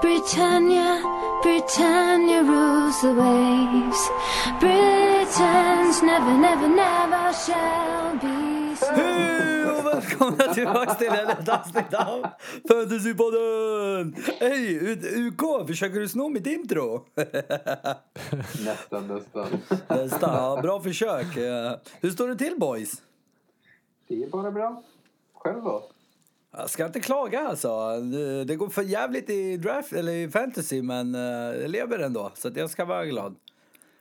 Britannia, Britannia rules the waves. Britons never, never, never shall be Hej och välkomna tillbaka till ett avsnitt av Fantasypodden! Hej, UK, försöker du sno mitt intro? Nästan, nästan. Nästan, ja, bra försök. Hur står det till boys? Det är bara bra. Själv då? Jag ska inte klaga alltså. Det- Det går för jävligt i draft eller i fantasy men eh, jag lever ändå så att jag ska vara glad.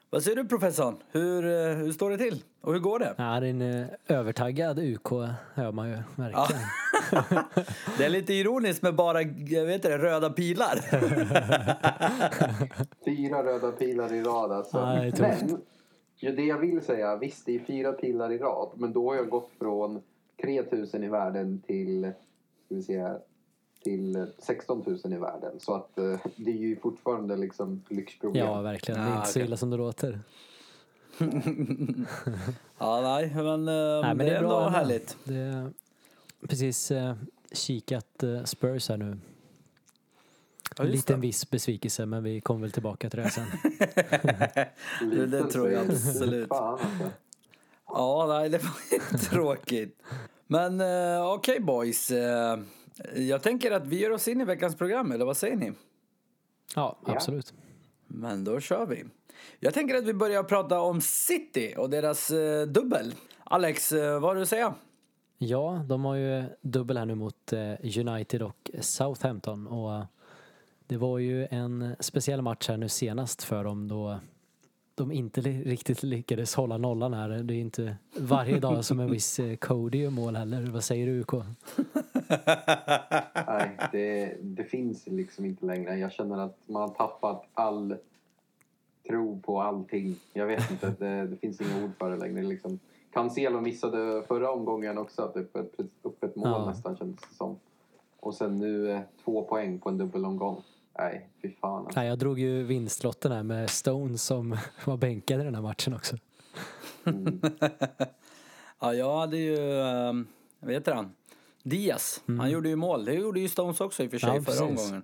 Vad säger du professorn? Hur, eh, hur står det till? Och hur går det? Ja, det är en eh, övertaggad UK hör man ju verkligen. Det är lite ironiskt med bara jag vet det, röda pilar. Fyra röda pilar i rad alltså. Ja, det men, ja, det jag vill säga, visst det är fyra pilar i rad. Men då har jag gått från 3000 i världen till, ska vi se här, till 16 000 i världen. Så att eh, det är ju fortfarande liksom lyxproblem. Ja, verkligen. Det är Ja, inte så illa som det låter. ja, nej, men, eh, Nej, men det är ändå ändå. härligt. Det är precis eh, kikat eh, Spurs här nu. Ja, En liten det. viss besvikelse, men vi kommer väl tillbaka till det sen. Det, det tror jag absolut. Fan alltså. Ja, nej, det var ju tråkigt. Men eh, okej boys. eh, jag tänker att vi ger oss in i veckans program, eller vad säger ni? Ja, Ja. absolut. Men då kör vi. Jag tänker att vi börjar prata om City och deras eh, dubbel. Alex, eh, vad har du att säga? Ja, de har ju dubbel här nu mot eh, United och Southampton. Och eh, det var ju en speciell match här nu senast för dem då de inte riktigt lyckades hålla nollan här. Det är inte varje dag som en viss eh, Cody gör mål heller. Vad säger du UK? Nej, det, det finns liksom inte längre. Jag känner att man har tappat all tro på allting. Jag vet inte, det, det finns inga ord för det längre. Liksom. Cancelo missade förra omgången också, typ ett upp ett mål Ja. nästan kändes det som. Och sen nu eh, två poäng på en dubbelomgång. Nej, fy fan. Alltså. Nej, jag drog ju vinstlotten här med Stones som var bänkad i den här matchen också. Ja, jag hade ju, eh, vad heter han? Diaz. Han gjorde ju mål. Det gjorde ju Stones också i och för sig Mm. Ja, förra precis. omgången.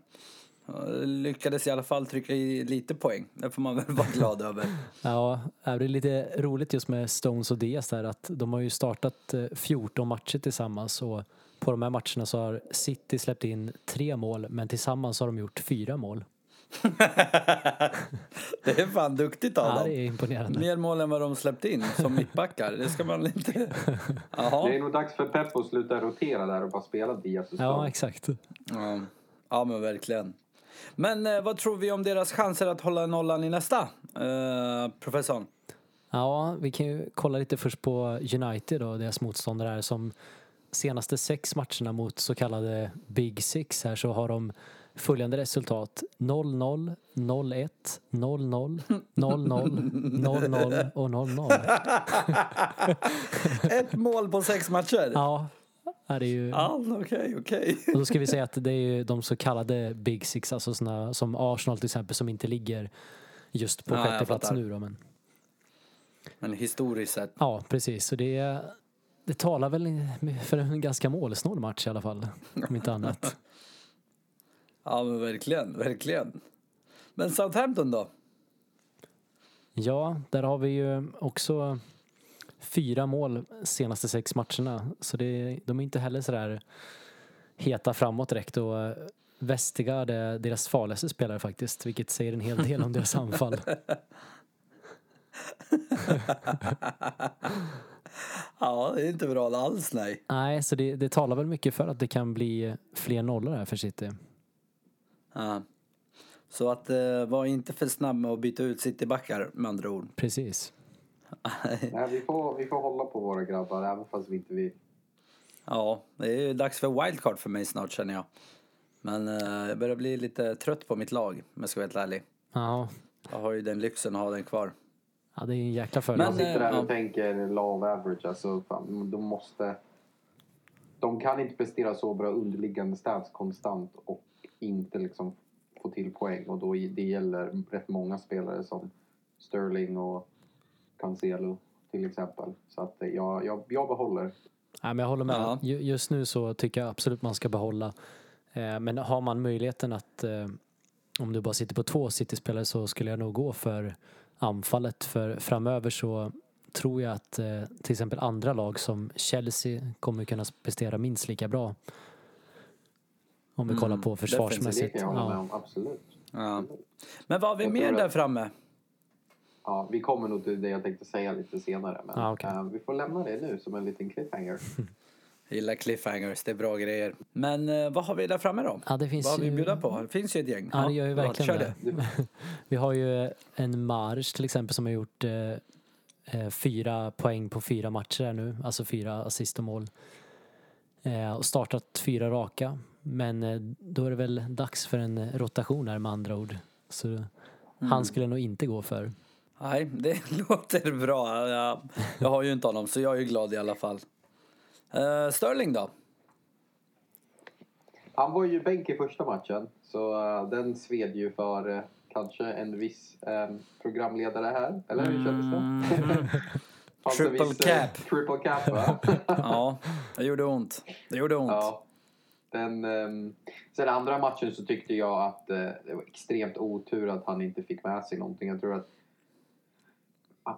Lyckades i alla fall trycka i lite poäng. Det får man väl vara glad över. Ja, det är lite roligt just med Stones och Diaz där att de har ju startat eh, 14 matcher tillsammans och på de här matcherna så har City släppt in tre mål men tillsammans har de gjort fyra mål. Det är fan duktigt av Ja, dem. det är imponerande. Mer mål än vad de släppt in som mittbackar. Det ska man inte... Det Jaha. är nog dags för Pep att sluta rotera där och bara spela Diaz och Ja, exakt. Ja. ja, men verkligen. Men eh, vad tror vi om deras chanser att hålla nollan i nästa? Eh, professorn? Ja, vi kan ju kolla lite först på United och deras motståndare här som senaste sex matcherna mot så kallade Big Six här så har de följande resultat 0-0, 0-1, 0-0, 0-0, 0-0 och 0-0. Ett mål på sex matcher? Ja, är det ju... Okej, okej. Och då ska vi säga att det är ju de så kallade Big Six, alltså såna som Arsenal till exempel som inte ligger just på Ja, sjätte plats nu då men Men historiskt sett. Ja, precis. Så det, det talar väl för en ganska målsnål match i alla fall. Om inte annat. Ja, men verkligen, verkligen. Men Southampton då? Ja, där har vi ju också fyra mål senaste sex matcherna. Så det, de är inte heller sådär heta framåt direkt. Och Vestigard är deras farligaste spelare faktiskt. Vilket säger en hel del om deras anfall. Ja, det är inte bra alls, nej. Nej, så det, det talar väl mycket för att det kan bli fler nollor här för City. Ja. Så att eh, var inte för snabb med att byta ut citybackar med andra ord. Precis. Nej, vi, får, vi får hålla på våra grabbar även fast vi inte vill. Ja, det är ju dags för wildcard för mig snart känner jag. Men eh, jag börjar bli lite trött på mitt lag om jag ska vara helt ärlig. Ja, Jag har ju den lyxen att ha den kvar. Ja det är en jäkla fördel. Jag sitter där och ja. tänker love average. Alltså, fan, de måste... De kan inte prestera så bra underliggande stats konstant och inte liksom få till poäng. Och då det gäller rätt många spelare som Sterling och Cancelo till exempel. Så att eh, jag, jag, jag behåller. Nej, men jag håller med. Ja. Ju- Just nu så tycker jag absolut man ska behålla. Eh, Men har man möjligheten att eh, om du bara sitter på två City-spelare så skulle jag nog gå för anfallet. För framöver så tror jag att eh, till exempel andra lag som Chelsea kommer kunna prestera minst lika bra. Om vi Mm, kollar på försvarsmässigt. kan jag hålla med Ja. om, absolut. Ja. Men vad har vi Jag mer tror där att- framme? Ja, vi kommer nog till det jag tänkte säga lite senare. Men Ah, okej. eh, vi får lämna det nu som en liten cliffhanger. Gillar cliffhangers, det är bra grejer. Men eh, vad har vi där framme då? Ja, det finns vad har vi att bjuda på? Det finns ju ett gäng. Ja, det gör ju bra, verkligen kör det. Vi har ju en Mars till exempel som har gjort eh, eh, fyra poäng på fyra matcher här nu, alltså fyra assist och mål. Eh, och startat fyra raka. Men eh, då är det väl dags för en rotation här med andra ord. Så Mm. han skulle nog inte gå för. Nej, det låter bra. Jag, jag har ju inte honom, så jag är ju glad i alla fall. Eh, Sterling då? Han var ju bänk i första matchen, så eh, den sved ju för eh, kanske en viss eh, programledare här. Eller hur kändes det? En Triple viss, cap. triple cap, va? Ja, det gjorde ont. Det gjorde ont. ja. Den, um, sen andra matchen så tyckte jag att det var extremt otur att han inte fick med sig någonting. Jag tror att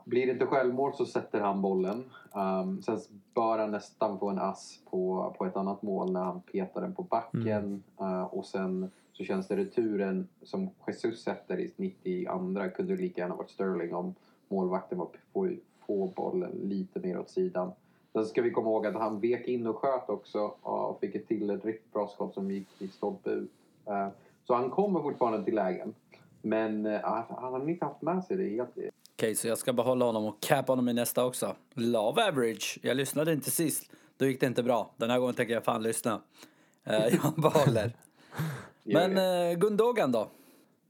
blir det inte självmål så sätter han bollen. Um, sen bör han nästan få en ass på, på ett annat mål när han petar den på backen. Uh, och sen så känns det returen som Jesus sätter i 92 kunde lika gärna varit Sterling om målvakten var på få bollen lite mer åt sidan. Sen ska vi komma ihåg att han vek in och sköt också och fick ett till ett riktigt bra skott som gick i stolpe ut. Uh, så han kommer fortfarande till lägen. Men uh, han har inte haft med sig det helt. Okej, så jag ska behålla honom och cappa honom i nästa också. Love average. Jag lyssnade inte sist. Då gick det inte bra. Den här gången tänker jag fan lyssna. Eh, jag behåller. Men eh, Gundogan då?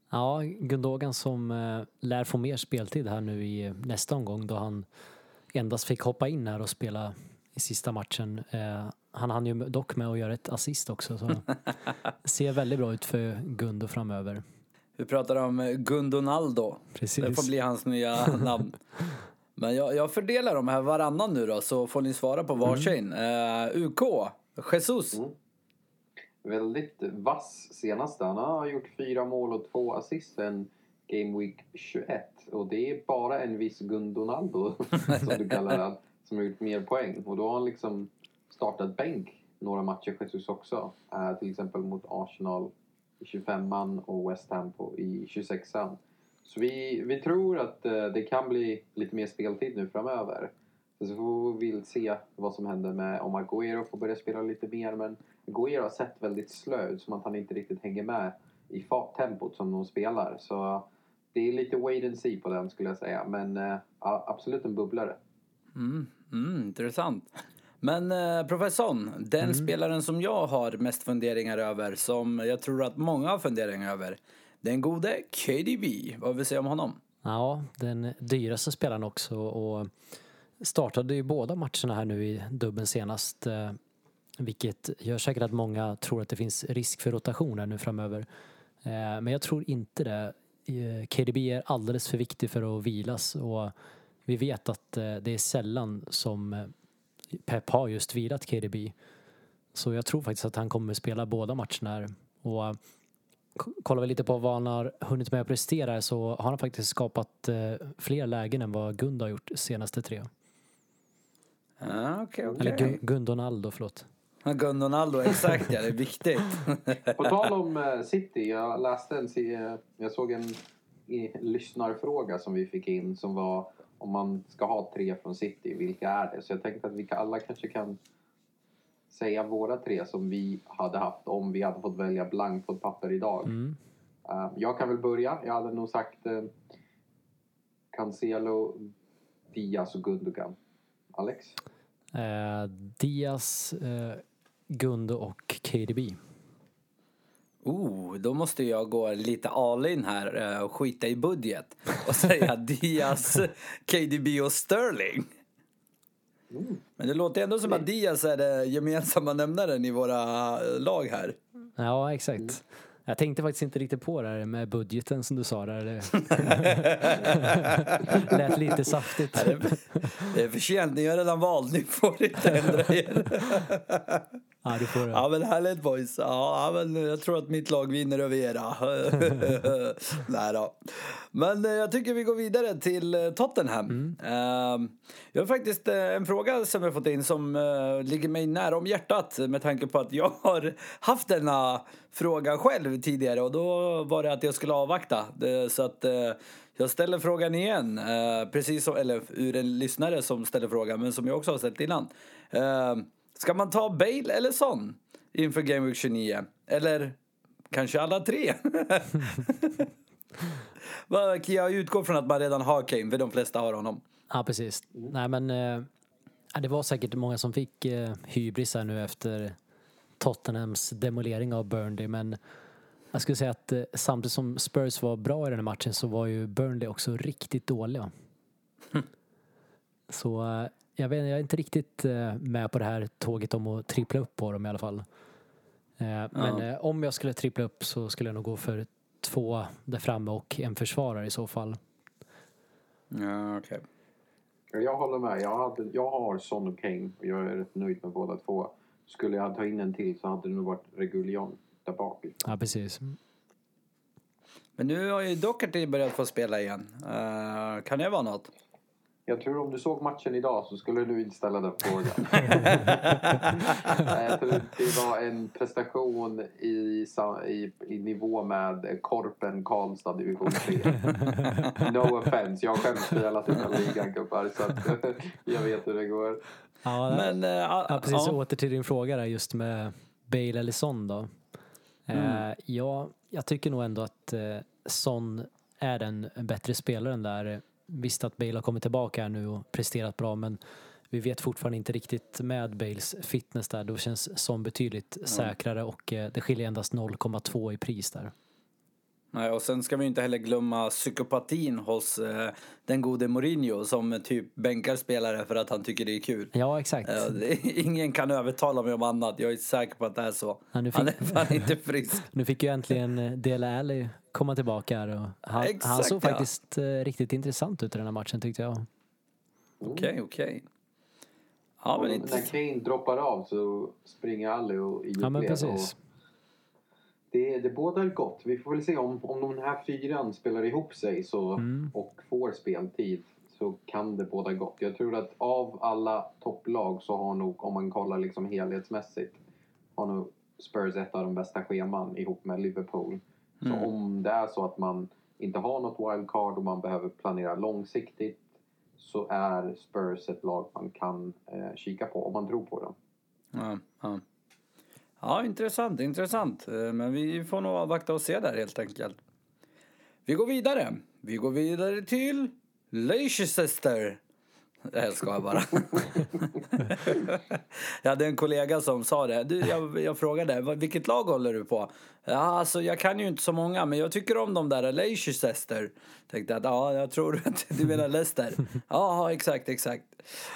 Ja, Gundogan som eh, lär få mer speltid här nu i nästa omgång då han endast fick hoppa in här och spela i sista matchen. Han hann ju dock med att göra ett assist också så ser väldigt bra ut för Gundo framöver. Vi pratar om eh, Gundonaldo. Precis. Det får bli hans nya namn. Men jag, jag fördelar dem här varannan nu då, så får ni svara på varsin. Eh, UK, Jesus. Mm. Väldigt vass senaste. Han har gjort fyra mål och två assist sen Game Week 21. Och det är bara en viss Gundonaldo, som du kallar han, som har gjort mer poäng. Och då har han liksom startat bänk några matcher, Jesus också. Eh, till exempel mot Arsenal 25an och West Ham på, i 26an. Så vi, vi tror att eh, det kan bli lite mer speltid nu framöver. Så får vi väl se vad som händer med om Agüero får börja spela lite mer. Men Agüero har sett väldigt slö ut, som att han inte riktigt hänger med i farttempot som de spelar. Så det är lite wait and see på den skulle jag säga. Men eh, absolut en bubblare. Mm, mm, intressant. Men eh, professorn, den spelaren som jag har mest funderingar över, som jag tror att många har funderingar över, den gode KDB. Vad vill säga om honom? Ja, den dyraste spelaren också och startade ju båda matcherna här nu i dubben senast. eh, Vilket gör säkert att många tror att det finns risk för rotationer nu framöver. Eh, Men jag tror inte det. Eh, KDB är alldeles för viktig för att vilas och vi vet att det är sällan som Pep har just vilat KDB. Så jag tror faktiskt att han kommer spela båda matcherna här. Och eh, kollar vi lite på vad han har hunnit med att prestera så har han faktiskt skapat eh, fler lägen än vad Gund har gjort senaste tre. Ah, Okej, Eller okej. Gun- Gundonaldo, förlåt. Gundonaldo, exakt ja, det är viktigt. På tal om eh, City, jag läste en, jag såg en lyssnarfråga som vi fick in som var om man ska ha tre från City, vilka är det? Så jag tänkte att vi alla kanske kan säga våra tre som vi hade haft om vi hade fått välja blankt på ett papper idag. Mm. Eh, jag kan väl börja. Jag hade nog sagt uh, Cancelo, Diaz och Gundogan. Alex? Eh, Diaz, eh, Gundo och KDB. Oh, då måste jag gå lite all in här eh, och skita i budget och säga Diaz, KDB och Sterling. Men det låter ändå som att Diaz är det gemensamma nämnaren i våra eh, lag här. Ja, exakt. Jag tänkte faktiskt inte riktigt på det här med budgeten som du sa där. Det lät lite saftigt. Det är för sent, ni har redan valt, ni får inte ändra er. Ja, du får det. Ja men härligt boys. Ja, men jag tror att mitt lag vinner över era. Nej då. Men eh, jag tycker vi går vidare till eh, Tottenham. Eh, jag har faktiskt eh, en fråga som jag fått in som ligger mig nära om hjärtat med tanke på att jag har haft denna fråga själv tidigare och då var det att jag skulle avvakta. Så att jag ställer frågan igen, precis som, eller ur en lyssnare som ställer frågan men som jag också har ställt innan. Ska man ta Bale eller Son inför Game Week 29? Eller kanske alla tre? Jag utgår från att man redan har Kane, för de flesta har honom. Ja, precis. Nej, men eh, det var säkert många som fick eh, hybris här nu efter Tottenhams demolering av Burnley, men jag skulle säga att eh, samtidigt som Spurs var bra i den här matchen så var ju Burnley också riktigt dåliga. Så eh, jag, vet, jag är inte riktigt eh, med på det här tåget om att trippla upp på dem i alla fall. Eh, Men eh, om jag skulle trippla upp så skulle jag nog gå för två där framme och en försvarare i så fall. Ja, okej. Jag håller med. Jag, hade, jag har Son och Kane och jag är rätt nöjd med båda två. Skulle jag ta in en till så hade det nog varit Reguljon där bak. Ja, precis. Men nu har ju Doherty börjat få spela igen. Eh, kan det vara något? Jag tror om du såg matchen idag så skulle du inte ställa den frågan. Jag tror det var en prestation i, i, i nivå med Korpen Karlstad division 3. No offense, jag har själv spelat i den här ligan gubbar så att jag vet hur det går. Ja, Men, eh, ja, ja, precis. ja. Åter till din fråga där just med Bale eller Son då. Mm. Eh, ja, jag tycker nog ändå att eh, Son är den bättre spelaren där. Visst att Bale har kommit tillbaka här nu och presterat bra men vi vet fortfarande inte riktigt med Bales fitness där. Då känns Son betydligt säkrare och eh, det skiljer endast 0,2 i pris där. Nej, och sen ska vi inte heller glömma psykopatin hos eh, den gode Mourinho som typ bänkar spelare för att han tycker det är kul. Ja, exakt. Eh, det- ingen kan övertala mig om annat. Jag är säker på att det är så. Ja, nu Han är fick- fan inte frisk. Nu fick ju äntligen eh, Dele Alli komma tillbaka här och han, han Exakt, såg ja. faktiskt eh, riktigt intressant ut i den här matchen tyckte jag. Okej, okej. Ja, men Och inte... när Kane droppar av så springer Ali och i Ja men precis. och Det, det bådar gott. Vi får väl se om, om de här fyran spelar ihop sig så, Mm. och får speltid så kan det båda gott. Jag tror att av alla topplag så har nog, om man kollar liksom helhetsmässigt, har nog Spurs ett av de bästa scheman ihop med Liverpool. Så Mm. om det är så att man inte har något wildcard och man behöver planera långsiktigt så är Spurs ett lag man kan eh, kika på om man tror på dem. Ja, ja ja, intressant, intressant. Eh, men vi får nog avvakta och se där helt enkelt. Vi går vidare. Vi går vidare till Leicester. Jag skojar bara. jag hade en kollega som sa det. Du, jag, jag frågade, vilket lag håller du på? Ja, alltså, jag kan ju inte så många, men jag tycker om de där Leicester. Tänkte att, ja, jag tror att du menar Leicester. Ja, exakt, exakt.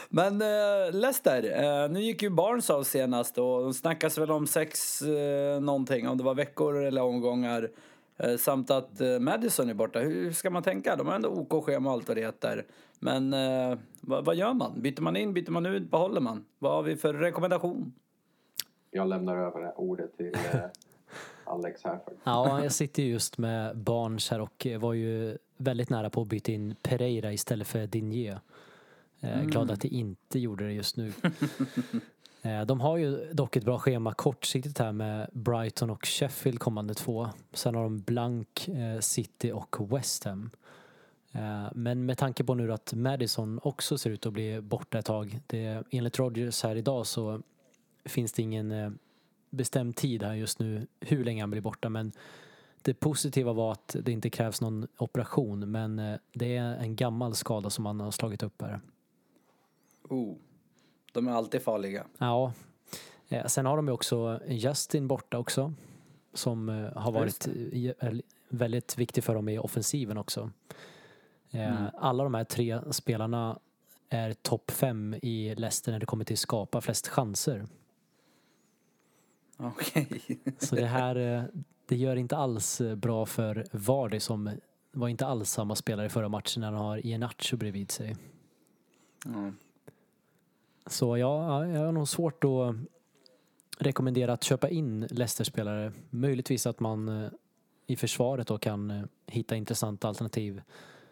Men eh, Leicester, eh, nu gick ju Barnes av senast och de snackas väl om sex eh, någonting, om det var veckor eller omgångar. Eh, samt att eh, Madison är borta. Hur ska man tänka? De har ändå OK-schema och allt vad det heter. Men eh, vad, vad gör man? Byter man in, byter man ut, behåller man? Vad har vi för rekommendation? Jag lämnar över det ordet till eh, Alex här. Ja, jag sitter ju just med Barnes här och var ju väldigt nära på att byta in Pereira istället för Digne. Eh, Glad att jag inte gjorde det just nu. Eh, de har ju dock ett bra schema kortsiktigt här med Brighton och Sheffield kommande två. Sen har de Blank, eh, City och West Ham. Eh, men med tanke på nu att Madison också ser ut att bli borta ett tag. Det, enligt Rodgers här idag så finns det ingen bestämd tid här just nu hur länge han blir borta men det positiva var att det inte krävs någon operation men det är en gammal skada som han har slagit upp här. Oh, de är alltid farliga. Ja. Eh, Sen har de ju också Justin borta också. Som eh, har varit eh, väldigt viktig för dem i offensiven också. Eh, Alla de här tre spelarna är topp fem i Leicester när det kommer till att skapa flest chanser. Okej. Så det här det gör inte alls bra för Vardy som var inte alls samma spelare i förra matchen när han har Iheanacho bredvid sig. Ja. Så ja, ja, jag har nog svårt att rekommendera att köpa in Leicester-spelare. Möjligtvis att man eh, i försvaret då kan eh, hitta intressanta alternativ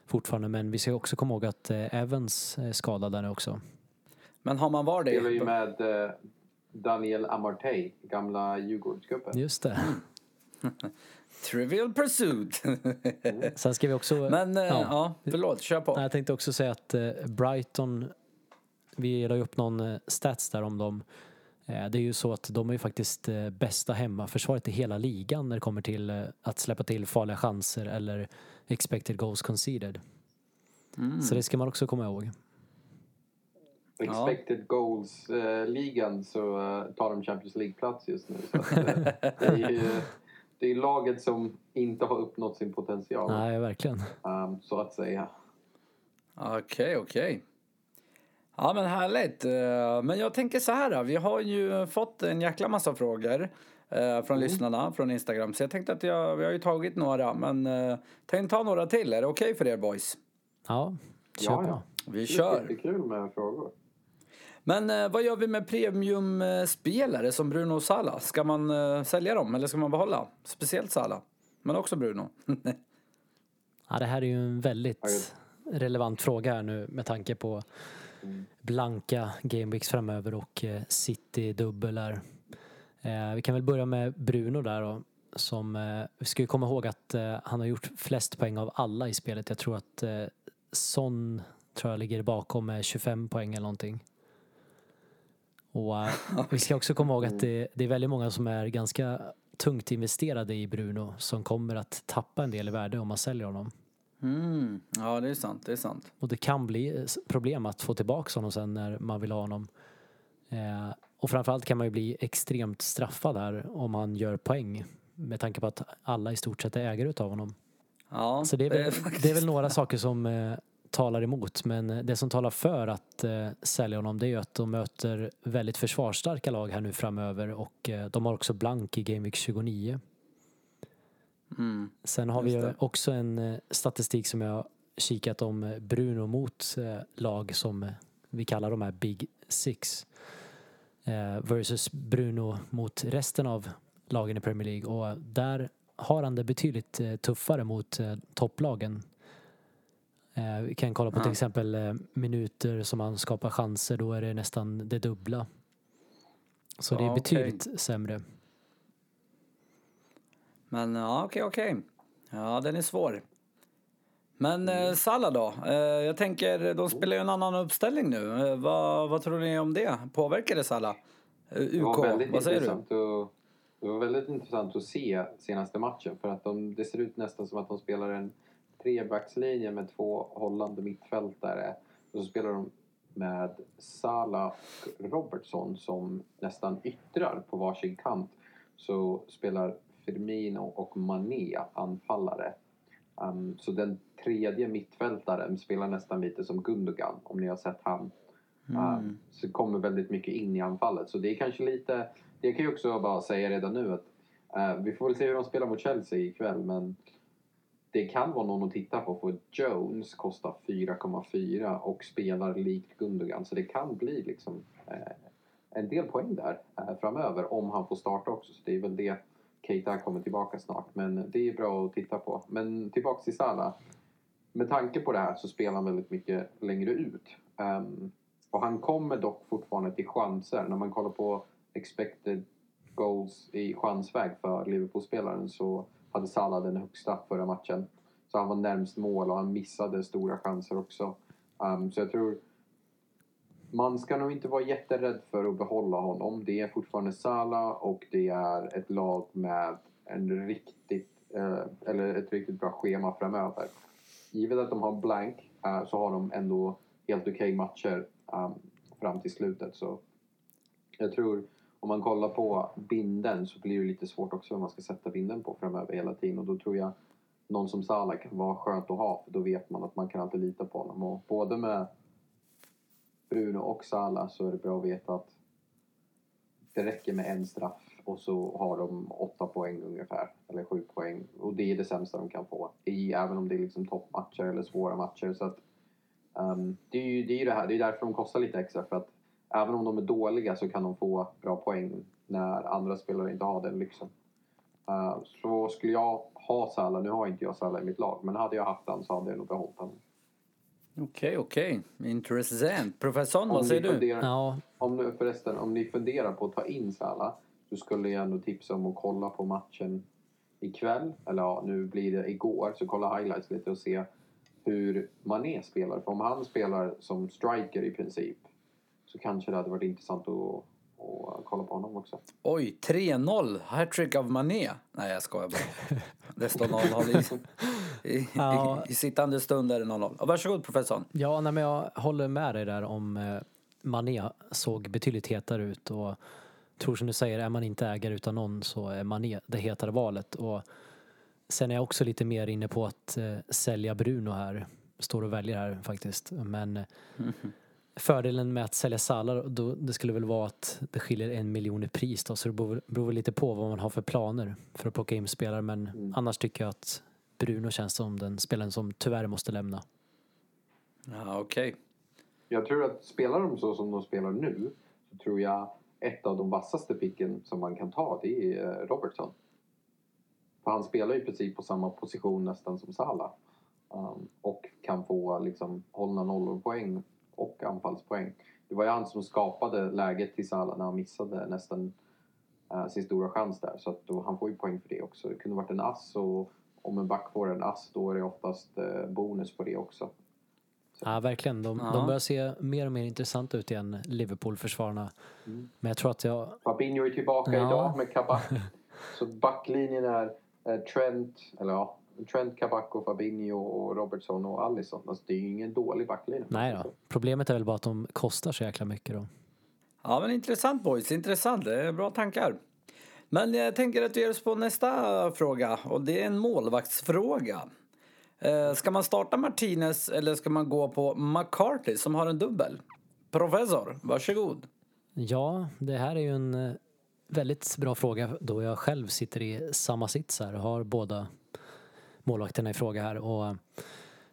fortfarande. Men vi ska också komma ihåg att eh, Evans är skadad där nu också. Men har man varit Spelar ju det? med Daniel Amartey, gamla Djurgårdsgubben. Just det. Trivial Pursuit. Sen ska vi också... Men Ja. ja. förlåt, kör på. Jag tänkte också säga att Brighton, vi la ju upp någon eh, stats där om dem. Eh, det är ju så att de är ju faktiskt eh, bästa hemmaförsvaret i hela ligan när det kommer till att släppa till farliga chanser eller expected goals conceded. Mm. Så det ska man också komma ihåg. Expected goals-ligan så tar de Champions League-plats just nu. Så att, det är ju det är laget som inte har uppnått sin potential, Nej, verkligen. ehm, så att säga. Okej, okej. Ja, men härligt. Eh, Men jag tänker så här, då. vi har ju fått en jäkla massa frågor eh, från lyssnarna från Instagram. Så jag tänkte att jag, vi har ju tagit några, men uh, tänkte ta några till. Är det okej för er boys? Ja, kör Ja, ja. Vi Det är kör. jättekul med frågor. Men eh, vad gör vi med premiumspelare som Bruno och Sala? Ska man eh, sälja dem eller ska man behålla? Speciellt Sala, men också Bruno. Ja, det här är ju en väldigt relevant fråga här nu med tanke på blanka gameweeks framöver och eh, City-dubbel där. Eh, vi kan väl börja med Bruno där då. Som, eh, vi ska ju komma ihåg att han har gjort flest poäng av alla i spelet. Jag tror att Son tror jag ligger bakom med 25 poäng eller någonting. Och vi ska också komma ihåg att det, det är väldigt många som är ganska tungt investerade i Bruno som kommer att tappa en del i värde om man säljer honom. Mm. Ja, det är sant. Det är sant. Och det kan bli s- problem att få tillbaka honom sen när man vill ha honom. Eh, och framförallt kan man ju bli extremt straffad här om han gör poäng. Med tanke på att alla i stort sett är ägare utav honom. Ja, Så det är väl, faktiskt- det är väl några saker som eh, talar emot. Men eh, det som talar för att eh, sälja honom det är ju att de möter väldigt försvarsstarka lag här nu framöver. Och eh, de har också blank i Game Week 29. Mm. Sen har vi Just ju det. också en eh, statistik som jag kikat om eh, Bruno mot eh, lag som vi kallar de här Big Six. Versus Bruno mot resten av lagen i Premier League. Och där har han det betydligt tuffare mot topplagen. Vi kan kolla på till Ja. exempel eh, minuter som han skapar chanser. Då är det nästan det dubbla. Så det Ja, är okej. betydligt sämre. Men ja, okej, okej. Ja, den är svår. Men Mm. eh, Salah då? Eh, jag tänker, de spelar ju en annan uppställning nu. Eh, vad, vad tror ni om det? Påverkar det Salah? Eh, Det UK, vad säger du? intressant att, det var väldigt intressant att se senaste matchen för att de, det ser ut nästan som att de spelar en trebackslinje med två hållande mittfältare och så spelar de med Salah och Robertson som nästan yttrar på varsin kant så spelar Firmino och Mané anfallare. Um, så den tredje mittfältaren spelar nästan lite som Gundogan om ni har sett han. Um, så kommer väldigt mycket in i anfallet. Så det är kanske lite... Det kan jag också bara säga redan nu att eh, vi får väl se hur de spelar mot Chelsea ikväll men det kan vara någon att titta på för Jones kostar 4,4 och spelar likt Gundogan så det kan bli liksom eh, en del poäng där eh, framöver om han får starta också. Så det är väl det Keita kommer tillbaka snart men det är bra att titta på. Men tillbaks till Salah. Med tanke på det här så spelar han väldigt mycket längre ut. Um, och han kommer dock fortfarande till chanser. När man kollar på expected goals i chansväg för Liverpool-spelaren så hade Salah den högsta förra matchen. Så han var närmst mål och han missade stora chanser också. Um, så jag tror man ska nog inte vara jätterädd för att behålla honom. Det är fortfarande Salah och det är ett lag med en riktigt, eh, eller ett riktigt bra schema framöver. Givet att de har blank eh, så har de ändå helt okej matcher um, fram till slutet. Så jag tror om man kollar på binden så blir det lite svårt också vad man ska sätta binden på framöver hela tiden och då tror jag någon som Salah kan vara skönt att ha för då vet man att man kan alltid lita på honom och både med Bruno och Salah så är det bra att veta att det räcker med en straff och så har de åtta poäng ungefär, eller sju poäng. Och det är det sämsta de kan få, i, även om det är liksom toppmatcher eller svåra matcher. Så att, um, det är ju det, är det här, det är därför de kostar lite extra, för att även om de är dåliga så kan de få bra poäng när andra spelare inte har den lyxen. Uh, så skulle jag ha Salah, nu har inte jag Salah i mitt lag, men hade jag haft han så hade jag nog behållit honom. Okej, okej. Intressant. Professorn, vad säger du? funderar- Ja, Om, förresten, om ni funderar på att ta in Salah så skulle jag ändå tipsa om att kolla på matchen ikväll. Eller ja, nu blir det igår. Så kolla highlights lite och se hur Mané spelar. För om han spelar som striker i princip så kanske det hade varit intressant att, att kolla på honom också. Oj, 3-0. Hattrick av Mané. Nej, jag skojar bara. Det står 0-0 i, i, Ja. i, i sittande stund är det 0-0. Ja, Varsågod professorn. Ja, nej, men jag håller med dig där om eh, Mané såg betydligt hetare ut och tror som du säger, är man inte ägare utan någon så är Mané det hetare valet. Och sen är jag också lite mer inne på att eh, sälja Bruno här. Står och väljer här faktiskt. Men eh, fördelen med att sälja Salah då, det skulle väl vara att det skiljer en miljon i pris då, så det beror, beror lite på vad man har för planer för att plocka in spelare. Men annars tycker jag att Bruno känns som den spelaren som tyvärr måste lämna. Ja, okej. Jag tror att spelar de så som de spelar nu så tror jag ett av de vassaste picken som man kan ta det är eh, Robertson. För han spelar i princip på samma position nästan som Salah. Um, och kan få liksom hållna nollor poäng och anfallspoäng. Det var ju han som skapade läget till Salah när han missade nästan eh, sin stora chans där. Så att då, han får ju poäng för det också. Det kunde varit en ass och om en back får en ass då är det oftast eh, bonus på det också. Ja, verkligen. De, Ja. de börjar se mer och mer intressanta ut igen, Liverpool-försvararna. Mm. Men jag tror att jag... Fabinho är tillbaka Ja. idag med Kabak. Så backlinjen är eh, Trent, eller ja, Trent, Kabak och Fabinho och Robertson och Alisson. Alltså det är ju ingen dålig backlinje. Nej då. Problemet är väl bara att de kostar så jäkla mycket då. Ja, men intressant boys. Intressant. Det är bra tankar. Men jag tänker att vi ger oss på nästa fråga och det är en målvaktsfråga. Eh, ska man starta Martinez eller ska man gå på McCarthy som har en dubbel? Professor, varsågod. Ja, det här är ju en eh, väldigt bra fråga då jag själv sitter i samma sits här och har båda målvakterna i fråga här. Och eh,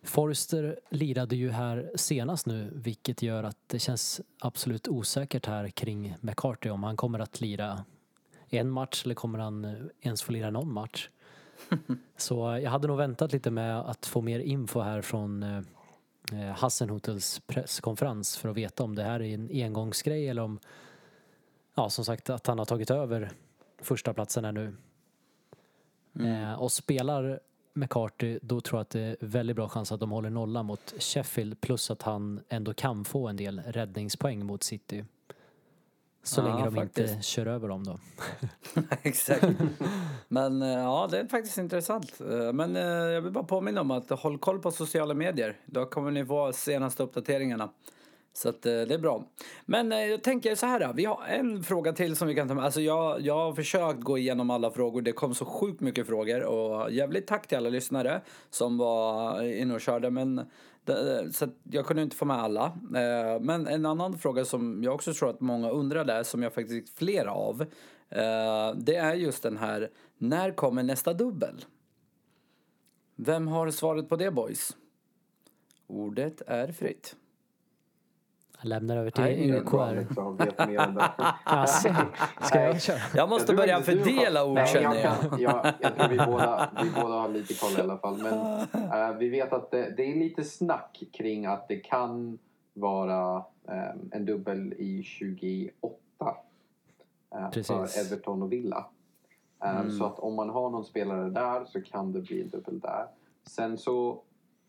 Forster lirade ju här senast nu vilket gör att det känns absolut osäkert här kring McCarthy om han kommer att lira en match eller kommer han eh, ens få lira någon match. Så jag hade nog väntat lite med att få mer info här från eh, eh, Hassenhutels presskonferens för att veta om det här är en engångsgrej eller om, ja som sagt att han har tagit över första platsen här nu. Eh, och spelar McCarthy då tror jag att det är väldigt bra chans att de håller nolla mot Sheffield plus att han ändå kan få en del räddningspoäng mot City. Så Ja, länge de inte faktiskt. kör över dem då. Exakt. Men eh, ja, det är faktiskt intressant. Eh, Men eh, jag vill bara påminna om att håll koll på sociala medier. Då kommer ni få senaste uppdateringarna. Så att eh, det är bra. Men eh, jag tänker så här, vi har en fråga till som vi kan ta med. Alltså jag, jag har försökt gå igenom alla frågor. Det kom så sjukt mycket frågor och jävligt tack till alla lyssnare som var eh, inne och körde. Men det, så att jag kunde inte få med alla. Men en annan fråga som jag också tror att många undrade, som jag faktiskt fick flera av. Det är just den här, när kommer nästa dubbel? Vem har svaret på det boys? Ordet är fritt. Jag lämnar över till Nej, UKR. liksom. Alltså, ska jag köra? Jag måste tror börja du fördela ord Nej, känner jag. jag. Jag, jag tror vi båda, vi båda har lite koll i alla fall. Men eh, vi vet att det, det är lite snack kring att det kan vara eh, en dubbel i 28. eh, Precis. för Everton och Villa. Eh, Så att om man har någon spelare där så kan det bli en dubbel där. Sen så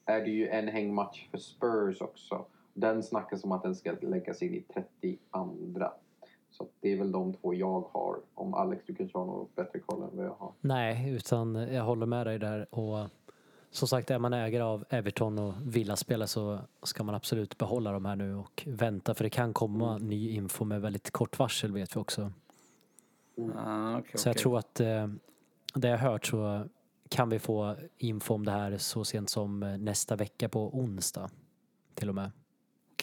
är det ju en hängmatch för Spurs också. Den snackas om att den ska läggas in i 32. Så det är väl de två jag har. Om Alex, du kanske har något bättre koll än vad jag har. Nej, utan jag håller med dig där. Och som sagt, är man ägare av Everton och Villa-spelare så ska man absolut behålla de här nu och vänta för det kan komma ny info med väldigt kort varsel vet vi också. Ah, okej, Så jag okej. tror att eh, det jag hört så kan vi få info om det här så sent som eh, nästa vecka på onsdag till och med.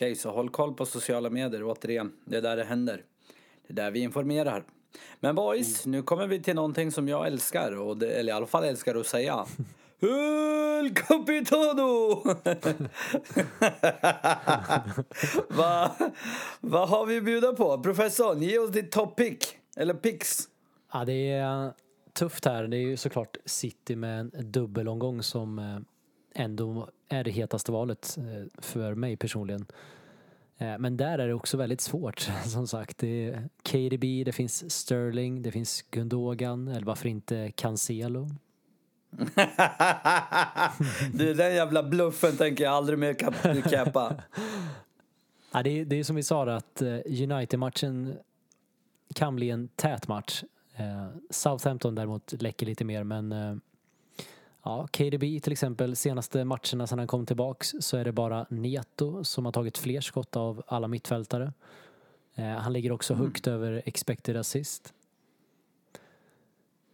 Okej, så håll koll på sociala medier återigen. Det är där det händer. Det är där vi informerar. Men boys, nu kommer vi till någonting som jag älskar, och det, eller i alla fall älskar att säga. El Capitano! Vad vad har vi att bjuda på? Professorn, ge oss ditt top pick. Eller Pix? Ja, det är tufft här. Det är ju såklart City med en dubbelomgång som eh, ändå är det hetaste valet eh, för mig personligen. Eh, men där är det också väldigt svårt, som sagt. Det är KDB, det finns Sterling, det finns Gundogan, eller varför inte Cancelo? du, den jävla bluffen tänker jag aldrig mer kap- kappa. Ja, det, är, det är som vi sa att United-matchen kan bli en tät match. Southampton däremot läcker lite mer, men Ja, KDB till exempel, senaste matcherna sedan han kom tillbaks så är det bara Neto som har tagit fler skott av alla mittfältare. Eh, han ligger också mm. högt över expected assist.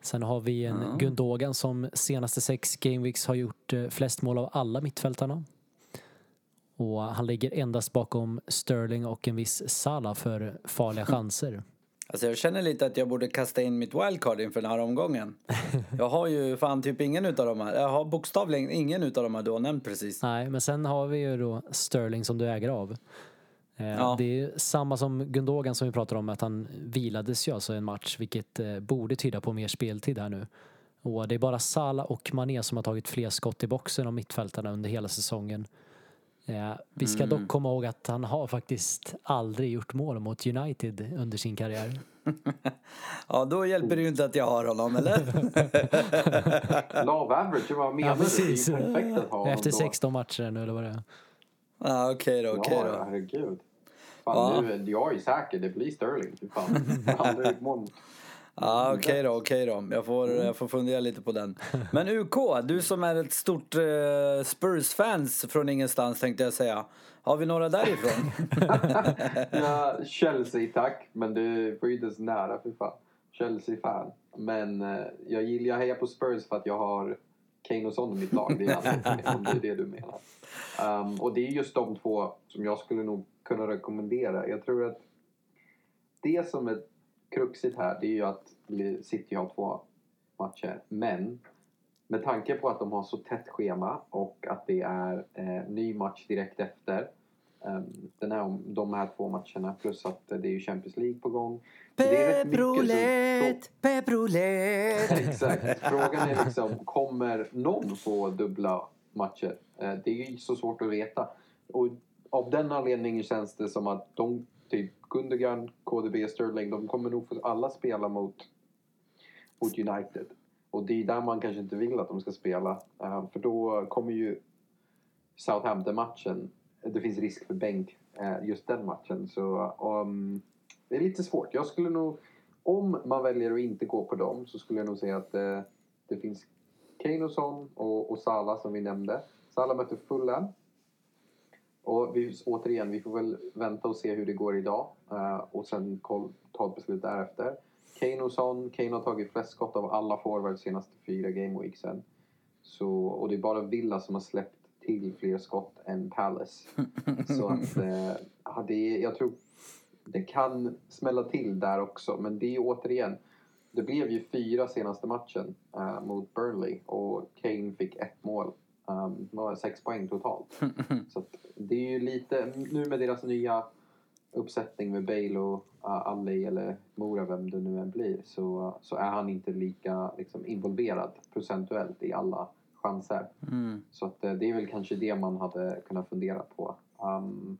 Sen har vi en mm. Gundogan som senaste sex gameweeks har gjort eh, flest mål av alla mittfältarna. Och han ligger endast bakom Sterling och en viss Salah för farliga chanser. Alltså jag känner lite att jag borde kasta in mitt wildcard inför den här omgången. Jag har ju fan typ ingen utav de här. Jag har bokstavligen ingen utav de här du har nämnt precis. Nej, men sen har vi ju då Sterling som du äger av. Eh, ja. Det är samma som Gundogan som vi pratade om, att han vilades ju alltså en match, vilket eh, borde tyda på mer speltid här nu. Och det är bara Sala och Mané som har tagit fler skott i boxen av mittfältarna under hela säsongen. Ja, vi ska mm. dock komma ihåg att han har faktiskt aldrig gjort mål mot United under sin karriär. ja, då hjälper det ju inte att jag har honom, eller? Love average, vad menar ja, precis. du? Det är att ha Efter 16 matcher nu, eller vad det är. Ja, okej då, okej okay då. Ja, herregud. Fan, ja. nu, jag är säker, det blir Sterling. Fan. aldrig gjort mål Ja, okej okay då, okej okay då. Jag får, mm. jag får fundera lite på den. Men UK, du som är ett stort uh, Spurs-fans från ingenstans tänkte jag säga. Har vi några därifrån? ja, Chelsea tack, men det var ju inte så nära för fan. Chelsea-fan. Men uh, jag gillar, jag hejar på Spurs för att jag har Kane och Son i mitt lag. Det är, alltså, det är det du menar. Um, och det är just de två som jag skulle nog kunna rekommendera. Jag tror att det som är kruxigt här det är ju att City har två matcher. Men med tanke på att de har så tätt schema och att det är eh, ny match direkt efter um, den här, de här två matcherna plus att det är ju Champions League på gång. Pepprolet, pepprolet. Exakt. Frågan är liksom, kommer någon få dubbla matcher? Eh, det är ju så svårt att veta. Och av den anledningen känns det som att de typ Gundogan, KDB, Sterling, de kommer nog få alla spela mot, mot United. Och det är där man kanske inte vill att de ska spela. Uh, för då kommer ju Southampton-matchen, eh, det finns risk för bänk uh, just den matchen. Så um, det är lite svårt. Jag skulle nog, om man väljer att inte gå på dem så skulle jag nog säga att uh, det finns Kane och Son och, och Salah som vi nämnde. Salah möter Fulham och vi, återigen, vi får väl vänta och se hur det går idag uh, och sen ta ett beslut därefter. Kane och Son, Kane har tagit flest skott av alla forwards senaste fyra gameweeksen. Så, och det är bara Villa som har släppt till fler skott än Palace. Så att, uh, det, jag tror det kan smälla till där också. Men det är återigen, det blev ju fyra senaste matchen uh, mot Burnley och Kane fick ett mål. Um, sex poäng totalt. Så det är ju lite, nu med deras nya uppsättning med Bale och uh, Ali eller Mora, vem det nu än blir, så, så är han inte lika liksom, involverad procentuellt i alla chanser. Mm. Så att, uh, det är väl kanske det man hade kunnat fundera på. Um,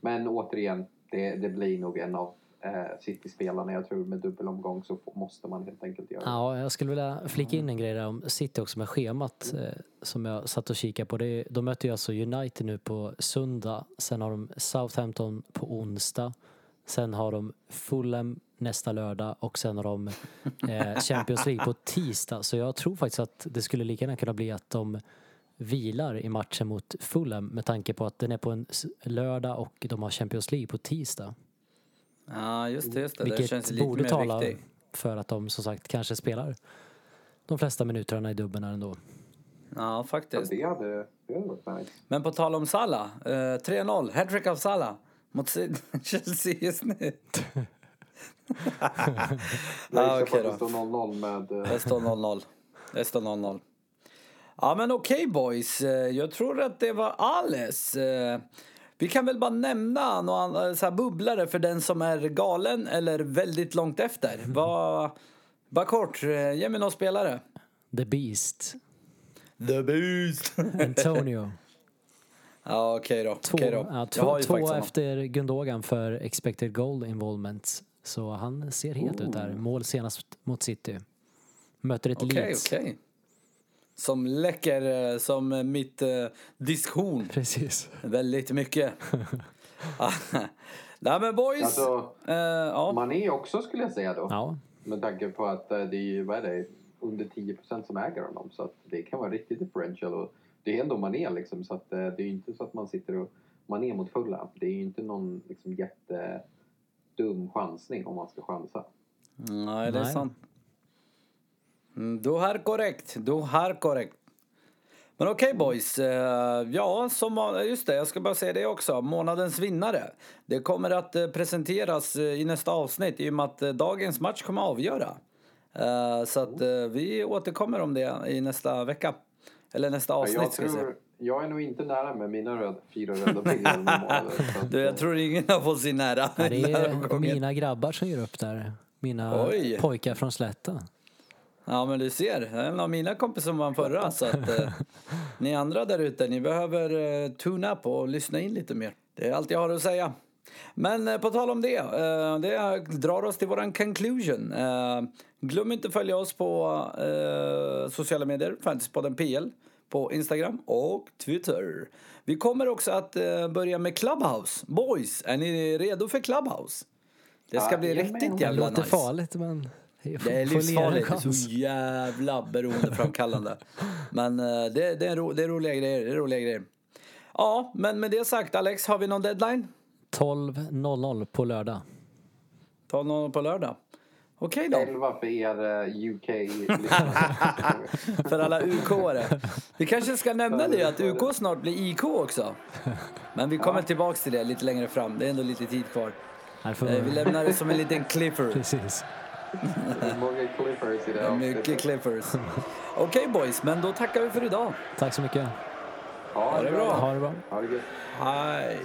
men återigen, det, det blir nog en av eh, City-spelarna. Jag tror med dubbelomgång så måste man helt enkelt göra det. Ja, jag skulle vilja flika in en grej där om City också med schemat mm. eh, som jag satt och kikade på. Det, de möter ju alltså United nu på söndag. Sen har de Southampton på onsdag. Sen har de Fulham nästa lördag och sen har de eh, Champions League på tisdag. Så jag tror faktiskt att det skulle lika gärna kunna bli att de vilar i matchen mot Fulham med tanke på att den är på en lördag och de har Champions League på tisdag. Ja, just det. Just det. Vilket det känns lite borde mer tala viktigt. för att de som sagt kanske spelar de flesta minuterna i dubben ändå. Ja, faktiskt. Ja, det hade, det hade varit nice. Men på tal om Salah, eh, 3-0, hattrick av Salah mot Chelsea just nu. ja, okej då. Det står 0-0 med... Eh, det står 0-0. Det står 0-0. Ja, men okej okay, boys. Eh, jag tror att det var alles. Vi kan väl bara nämna några så här bubblare för den som är galen eller väldigt långt efter. Vad, bara kort, eh, ge mig någon spelare. The Beast. The Beast! Antonio. ja, okej då. Två, okej då. ja, två, två efter Gundogan för expected goal involvement. Så han ser helt ut där. Mål senast mot City. Möter ett Okej, Leeds. okej. Som läcker eh, som mitt eh, diskhon. Precis. Väldigt mycket. Nej men boys. Alltså, eh, ja. Mané också skulle jag säga då. Ja, Med tanke på att eh, det är vad är det, under 10% som äger honom. Så att det kan vara riktigt differential. Och det är ändå Mané liksom. Så att eh, det är ju inte så att man sitter och Mané mot fulla. Det är ju inte någon liksom jättedum chansning om man ska chansa. Nej, det är Nej. sant. Mm, Du har korrekt. Du har korrekt. Men okej boys. eh, Ja, som, just det. Jag ska bara säga det också. Månadens vinnare. Det kommer att eh, presenteras eh, i nästa avsnitt i och med att dagens match kommer att avgöra. Så att vi återkommer om det i nästa vecka. Eller nästa avsnitt jag, ska vi säga. tror, jag är nog inte nära med mina röda, fyra röda att, Du, jag tror ingen har fått sin nära. Det är mina grabbar som gör upp där. Mina Oj. pojkar från Slätta. Ja men du ser, det är en av mina kompisar som vann förra så att eh, ni andra där ute, ni behöver eh, tuna up och lyssna in lite mer. Det är allt jag har att säga. Men eh, på tal om det, eh, det drar oss till våran conclusion. Eh, glöm inte att följa oss på eh, sociala medier, Fantasypodden PL, på Instagram och Twitter. Vi kommer också att eh, börja med Clubhouse. Boys, är ni redo för Clubhouse? Det ska bli Jajamän. riktigt Det jävla låter nice. farligt men Det är livsfarligt. Det är så jävla beroendeframkallande. Men eh, det, det, är ro, det är roliga grejer. Det är roliga grejer. Ja, men med det sagt Alex, har vi någon deadline? 12.00 på lördag. Ta någon på lördag. Okej då. 11 för er eh, uk För alla UK-are. Vi kanske ska nämna det att UK snart blir IK också. Men vi kommer tillbaks till det lite längre fram. Det är ändå lite tid kvar. Eh, Vi lämnar det som en liten cliffer. Precis. Många clippers i det här Mycket cliffers. Okej boys, men då tackar vi för idag. Tack så mycket. Ha det bra. Ha det bra. Ha det gött. Hej!